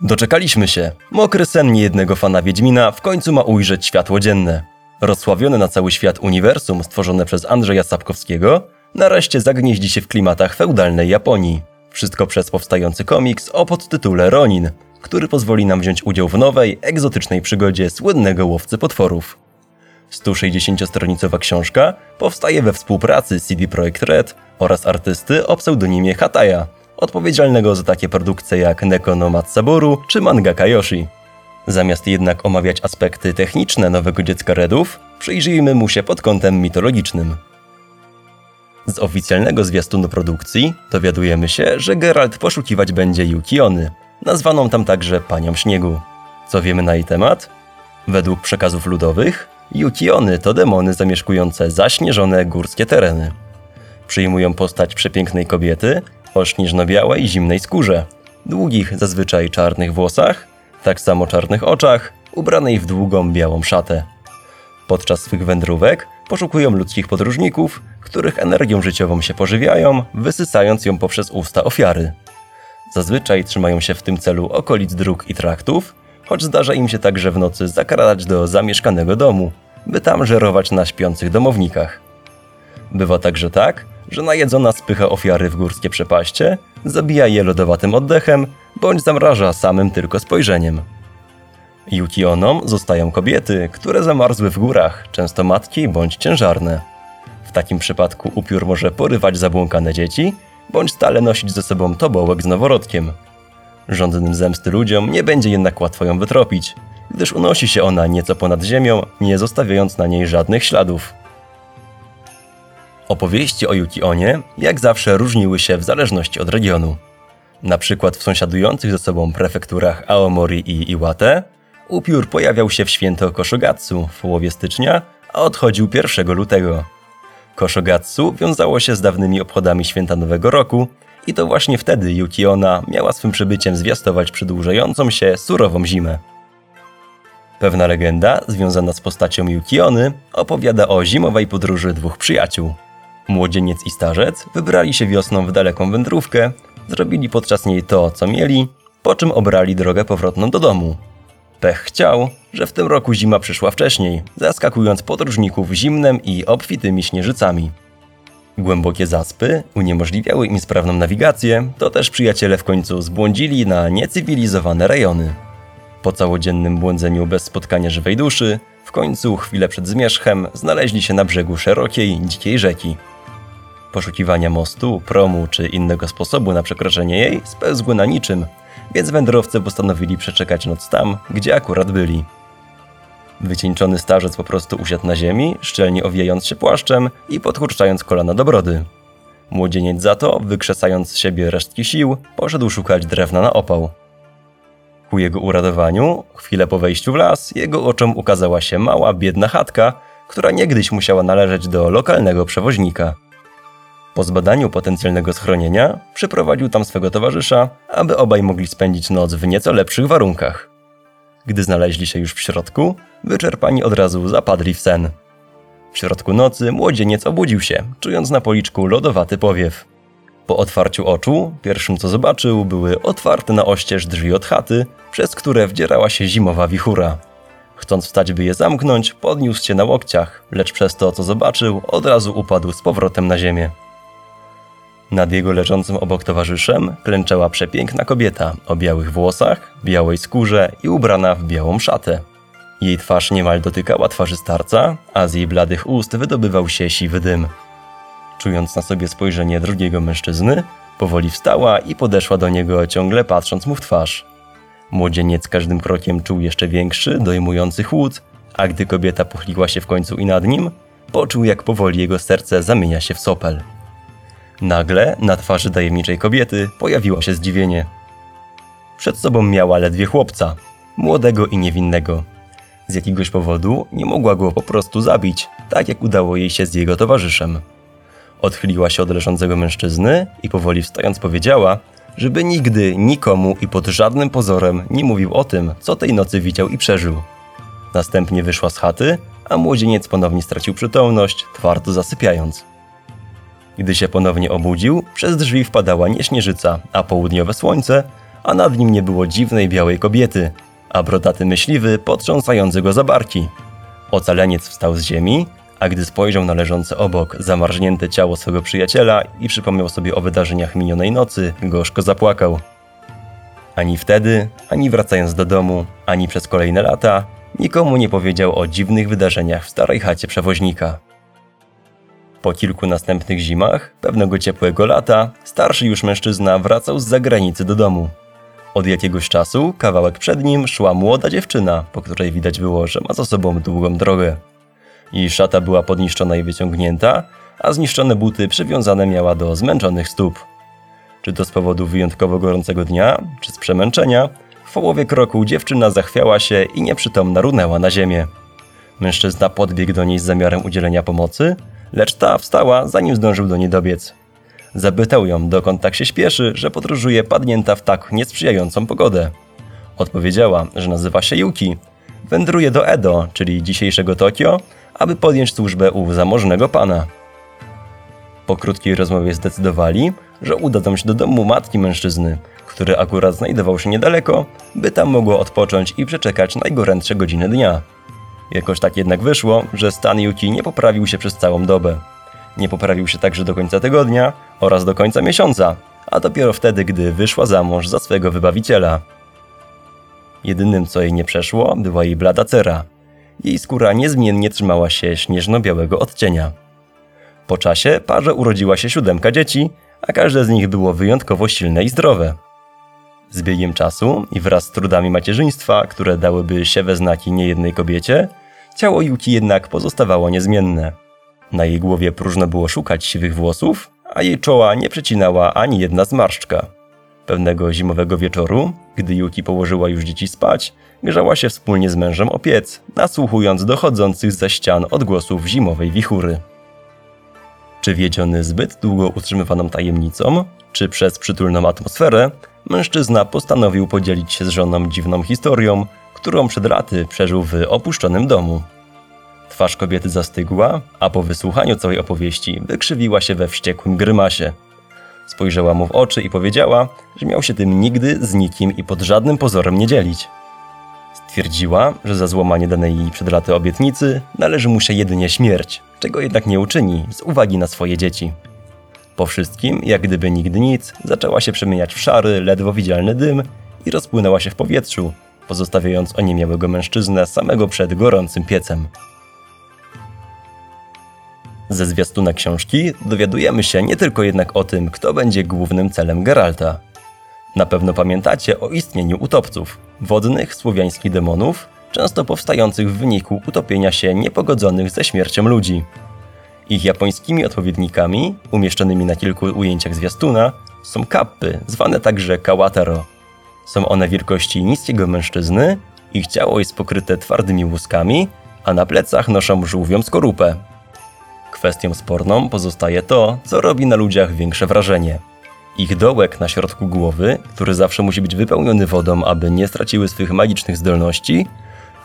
Doczekaliśmy się. Mokry sen niejednego fana Wiedźmina w końcu ma ujrzeć światło dzienne. Rozsławione na cały świat uniwersum stworzone przez Andrzeja Sapkowskiego nareszcie zagnieździ się w klimatach feudalnej Japonii. Wszystko przez powstający komiks o podtytule Ronin, który pozwoli nam wziąć udział w nowej, egzotycznej przygodzie słynnego łowcy potworów. 160-stronicowa książka powstaje we współpracy CD Projekt Red oraz artysty o pseudonimie Hataya, odpowiedzialnego za takie produkcje jak Neko no Matsaboru czy Mangaka Yoshi. Zamiast jednak omawiać aspekty techniczne nowego dziecka Redów, przyjrzyjmy mu się pod kątem mitologicznym. Z oficjalnego zwiastunu produkcji dowiadujemy się, że Geralt poszukiwać będzie Yukiony, nazwaną tam także Panią Śniegu. Co wiemy na jej temat? Według przekazów ludowych, Yukiony to demony zamieszkujące zaśnieżone górskie tereny. Przyjmują postać przepięknej kobiety o śnieżno-białej, zimnej skórze, długich, zazwyczaj czarnych włosach, tak samo czarnych oczach, ubranej w długą białą szatę. Podczas swych wędrówek poszukują ludzkich podróżników, których energią życiową się pożywiają, wysysając ją poprzez usta ofiary. Zazwyczaj trzymają się w tym celu okolic dróg i traktów, choć zdarza im się także w nocy zakradać do zamieszkanego domu, by tam żerować na śpiących domownikach. Bywa także tak, że najedzona spycha ofiary w górskie przepaście, zabija je lodowatym oddechem, bądź zamraża samym tylko spojrzeniem. Yukionom zostają kobiety, które zamarzły w górach, często matki bądź ciężarne. W takim przypadku upiór może porywać zabłąkane dzieci, bądź stale nosić ze sobą tobołek z noworodkiem. Rządnym zemsty ludziom nie będzie jednak łatwo ją wytropić, gdyż unosi się ona nieco ponad ziemią, nie zostawiając na niej żadnych śladów. Opowieści o Yukionie, jak zawsze, różniły się w zależności od regionu. Na przykład w sąsiadujących ze sobą prefekturach Aomori i Iwate upiór pojawiał się w święto Koshogatsu w połowie stycznia, a odchodził 1 lutego. Koshogatsu wiązało się z dawnymi obchodami święta Nowego Roku i to właśnie wtedy Yukiona miała swym przybyciem zwiastować przedłużającą się surową zimę. Pewna legenda związana z postacią Yukiony opowiada o zimowej podróży dwóch przyjaciół. Młodzieniec i starzec wybrali się wiosną w daleką wędrówkę, zrobili podczas niej to, co mieli, po czym obrali drogę powrotną do domu. Pech chciał, że w tym roku zima przyszła wcześniej, zaskakując podróżników zimnem i obfitymi śnieżycami. Głębokie zaspy uniemożliwiały im sprawną nawigację, to też przyjaciele w końcu zbłądzili na niecywilizowane rejony. Po całodziennym błądzeniu bez spotkania żywej duszy, w końcu chwilę przed zmierzchem znaleźli się na brzegu szerokiej, dzikiej rzeki. Poszukiwania mostu, promu czy innego sposobu na przekroczenie jej spełzły na niczym, więc wędrowcy postanowili przeczekać noc tam, gdzie akurat byli. Wycieńczony starzec po prostu usiadł na ziemi, szczelnie owijając się płaszczem i podkurczając kolana do brody. Młodzieniec za to, wykrzesając z siebie resztki sił, poszedł szukać drewna na opał. Ku jego uradowaniu, chwilę po wejściu w las, jego oczom ukazała się mała, biedna chatka, która niegdyś musiała należeć do lokalnego przewoźnika. Po zbadaniu potencjalnego schronienia, przyprowadził tam swego towarzysza, aby obaj mogli spędzić noc w nieco lepszych warunkach. Gdy znaleźli się już w środku, wyczerpani od razu zapadli w sen. W środku nocy młodzieniec obudził się, czując na policzku lodowaty powiew. Po otwarciu oczu, pierwszym co zobaczył były otwarte na oścież drzwi od chaty, przez które wdzierała się zimowa wichura. Chcąc wstać, by je zamknąć, podniósł się na łokciach, lecz przez to, co zobaczył, od razu upadł z powrotem na ziemię. Nad jego leżącym obok towarzyszem klęczała przepiękna kobieta o białych włosach, białej skórze i ubrana w białą szatę. Jej twarz niemal dotykała twarzy starca, a z jej bladych ust wydobywał się siwy dym. Czując na sobie spojrzenie drugiego mężczyzny, powoli wstała i podeszła do niego, ciągle patrząc mu w twarz. Młodzieniec każdym krokiem czuł jeszcze większy, dojmujący chłód, a gdy kobieta pochyliła się w końcu i nad nim, poczuł jak powoli jego serce zamienia się w sopel. Nagle na twarzy tajemniczej kobiety pojawiło się zdziwienie. Przed sobą miała ledwie chłopca, młodego i niewinnego. Z jakiegoś powodu nie mogła go po prostu zabić, tak jak udało jej się z jego towarzyszem. Odchyliła się od leżącego mężczyzny i powoli wstając powiedziała, żeby nigdy nikomu i pod żadnym pozorem nie mówił o tym, co tej nocy widział i przeżył. Następnie wyszła z chaty, a młodzieniec ponownie stracił przytomność, twardo zasypiając. Gdy się ponownie obudził, przez drzwi wpadała nie śnieżyca, a południowe słońce, a nad nim nie było dziwnej białej kobiety, a brodaty myśliwy potrząsający go za barki. Ocaleniec wstał z ziemi, a gdy spojrzał na leżące obok zamarznięte ciało swego przyjaciela i przypomniał sobie o wydarzeniach minionej nocy, gorzko zapłakał. Ani wtedy, ani wracając do domu, ani przez kolejne lata, nikomu nie powiedział o dziwnych wydarzeniach w starej chacie przewoźnika. Po kilku następnych zimach, pewnego ciepłego lata, starszy już mężczyzna wracał z zagranicy do domu. Od jakiegoś czasu, kawałek przed nim, szła młoda dziewczyna, po której widać było, że ma za sobą długą drogę. Jej szata była podniszczona i wyciągnięta, a zniszczone buty przywiązane miała do zmęczonych stóp. Czy to z powodu wyjątkowo gorącego dnia, czy z przemęczenia, w połowie kroku dziewczyna zachwiała się i nieprzytomna runęła na ziemię. Mężczyzna podbiegł do niej z zamiarem udzielenia pomocy, lecz ta wstała, zanim zdążył do niej dobiec. Zapytał ją, dokąd tak się śpieszy, że podróżuje padnięta w tak niesprzyjającą pogodę. Odpowiedziała, że nazywa się Yuki. Wędruje do Edo, czyli dzisiejszego Tokio, aby podjąć służbę u zamożnego pana. Po krótkiej rozmowie zdecydowali, że udadzą się do domu matki mężczyzny, który akurat znajdował się niedaleko, by tam mogło odpocząć i przeczekać najgorętsze godziny dnia. Jakoś tak jednak wyszło, że stan Yuki nie poprawił się przez całą dobę. Nie poprawił się także do końca tygodnia oraz do końca miesiąca, a dopiero wtedy, gdy wyszła za mąż za swego wybawiciela. Jedynym, co jej nie przeszło, była jej blada cera. Jej skóra niezmiennie trzymała się śnieżno-białego odcienia. Po czasie parze urodziła się siódemka dzieci, a każde z nich było wyjątkowo silne i zdrowe. Z biegiem czasu i wraz z trudami macierzyństwa, które dałyby się we znaki niejednej kobiecie, ciało Yuki jednak pozostawało niezmienne. Na jej głowie próżno było szukać siwych włosów, a jej czoła nie przecinała ani jedna zmarszczka. Pewnego zimowego wieczoru, gdy Yuki położyła już dzieci spać, grzała się wspólnie z mężem o piec, nasłuchując dochodzących za ścian odgłosów zimowej wichury. Czy wiedziony zbyt długo utrzymywaną tajemnicą, czy przez przytulną atmosferę, mężczyzna postanowił podzielić się z żoną dziwną historią, którą przed laty przeżył w opuszczonym domu. Twarz kobiety zastygła, a po wysłuchaniu całej opowieści wykrzywiła się we wściekłym grymasie. Spojrzała mu w oczy i powiedziała, że miał się tym nigdy z nikim i pod żadnym pozorem nie dzielić. Stwierdziła, że za złamanie danej jej przed laty obietnicy należy mu się jedynie śmierć, czego jednak nie uczyni z uwagi na swoje dzieci. Po wszystkim, jak gdyby nigdy nic, zaczęła się przemieniać w szary, ledwo widzialny dym i rozpłynęła się w powietrzu, pozostawiając oniemiałego mężczyznę samego przed gorącym piecem. Ze zwiastuna książki dowiadujemy się nie tylko jednak o tym, kto będzie głównym celem Geralta. Na pewno pamiętacie o istnieniu utopców, wodnych słowiańskich demonów, często powstających w wyniku utopienia się niepogodzonych ze śmiercią ludzi. Ich japońskimi odpowiednikami, umieszczonymi na kilku ujęciach zwiastuna, są kappy, zwane także kawataro. Są one wielkości niskiego mężczyzny, ich ciało jest pokryte twardymi łuskami, a na plecach noszą żółwią skorupę. Kwestią sporną pozostaje to, co robi na ludziach większe wrażenie. Ich dołek na środku głowy, który zawsze musi być wypełniony wodą, aby nie straciły swych magicznych zdolności,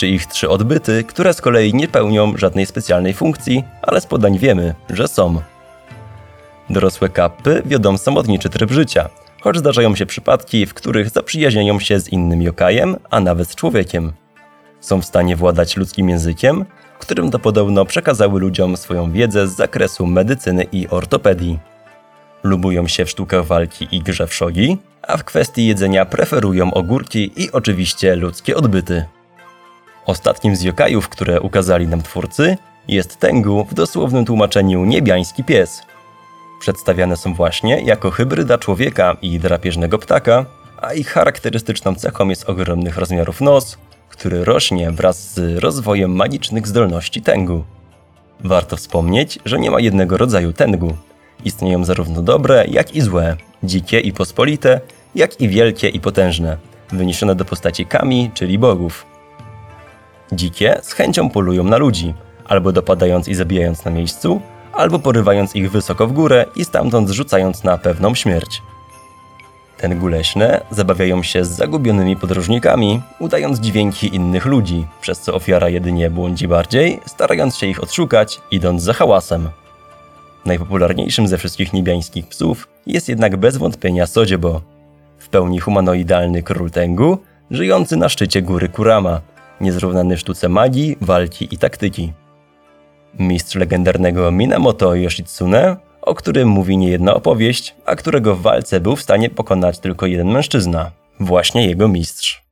czy ich trzy odbyty, które z kolei nie pełnią żadnej specjalnej funkcji, ale z podań wiemy, że są. Dorosłe kappy wiodą samotniczy tryb życia, choć zdarzają się przypadki, w których zaprzyjaźniają się z innym jokajem, a nawet z człowiekiem. Są w stanie władać ludzkim językiem, którym to podobno przekazały ludziom swoją wiedzę z zakresu medycyny i ortopedii. Lubują się w sztukach walki i grze w szogi, a w kwestii jedzenia preferują ogórki i oczywiście ludzkie odbyty. Ostatnim z jokajów, które ukazali nam twórcy, jest Tengu w dosłownym tłumaczeniu niebiański pies. Przedstawiane są właśnie jako hybryda człowieka i drapieżnego ptaka, a ich charakterystyczną cechą jest ogromnych rozmiarów nos, który rośnie wraz z rozwojem magicznych zdolności Tengu. Warto wspomnieć, że nie ma jednego rodzaju Tengu. Istnieją zarówno dobre, jak i złe, dzikie i pospolite, jak i wielkie i potężne, wyniesione do postaci kami, czyli bogów. Dzikie z chęcią polują na ludzi, albo dopadając i zabijając na miejscu, albo porywając ich wysoko w górę i stamtąd zrzucając na pewną śmierć. Ten leśne zabawiają się z zagubionymi podróżnikami, udając dźwięki innych ludzi, przez co ofiara jedynie błądzi bardziej, starając się ich odszukać, idąc za hałasem. Najpopularniejszym ze wszystkich niebiańskich psów jest jednak bez wątpienia Sodziebo. W pełni humanoidalny król Tengu, żyjący na szczycie góry Kurama, niezrównany sztuce magii, walki i taktyki. Mistrz legendarnego Minamoto Yoshitsune, o którym mówi niejedna opowieść, a którego w walce był w stanie pokonać tylko jeden mężczyzna, właśnie jego mistrz.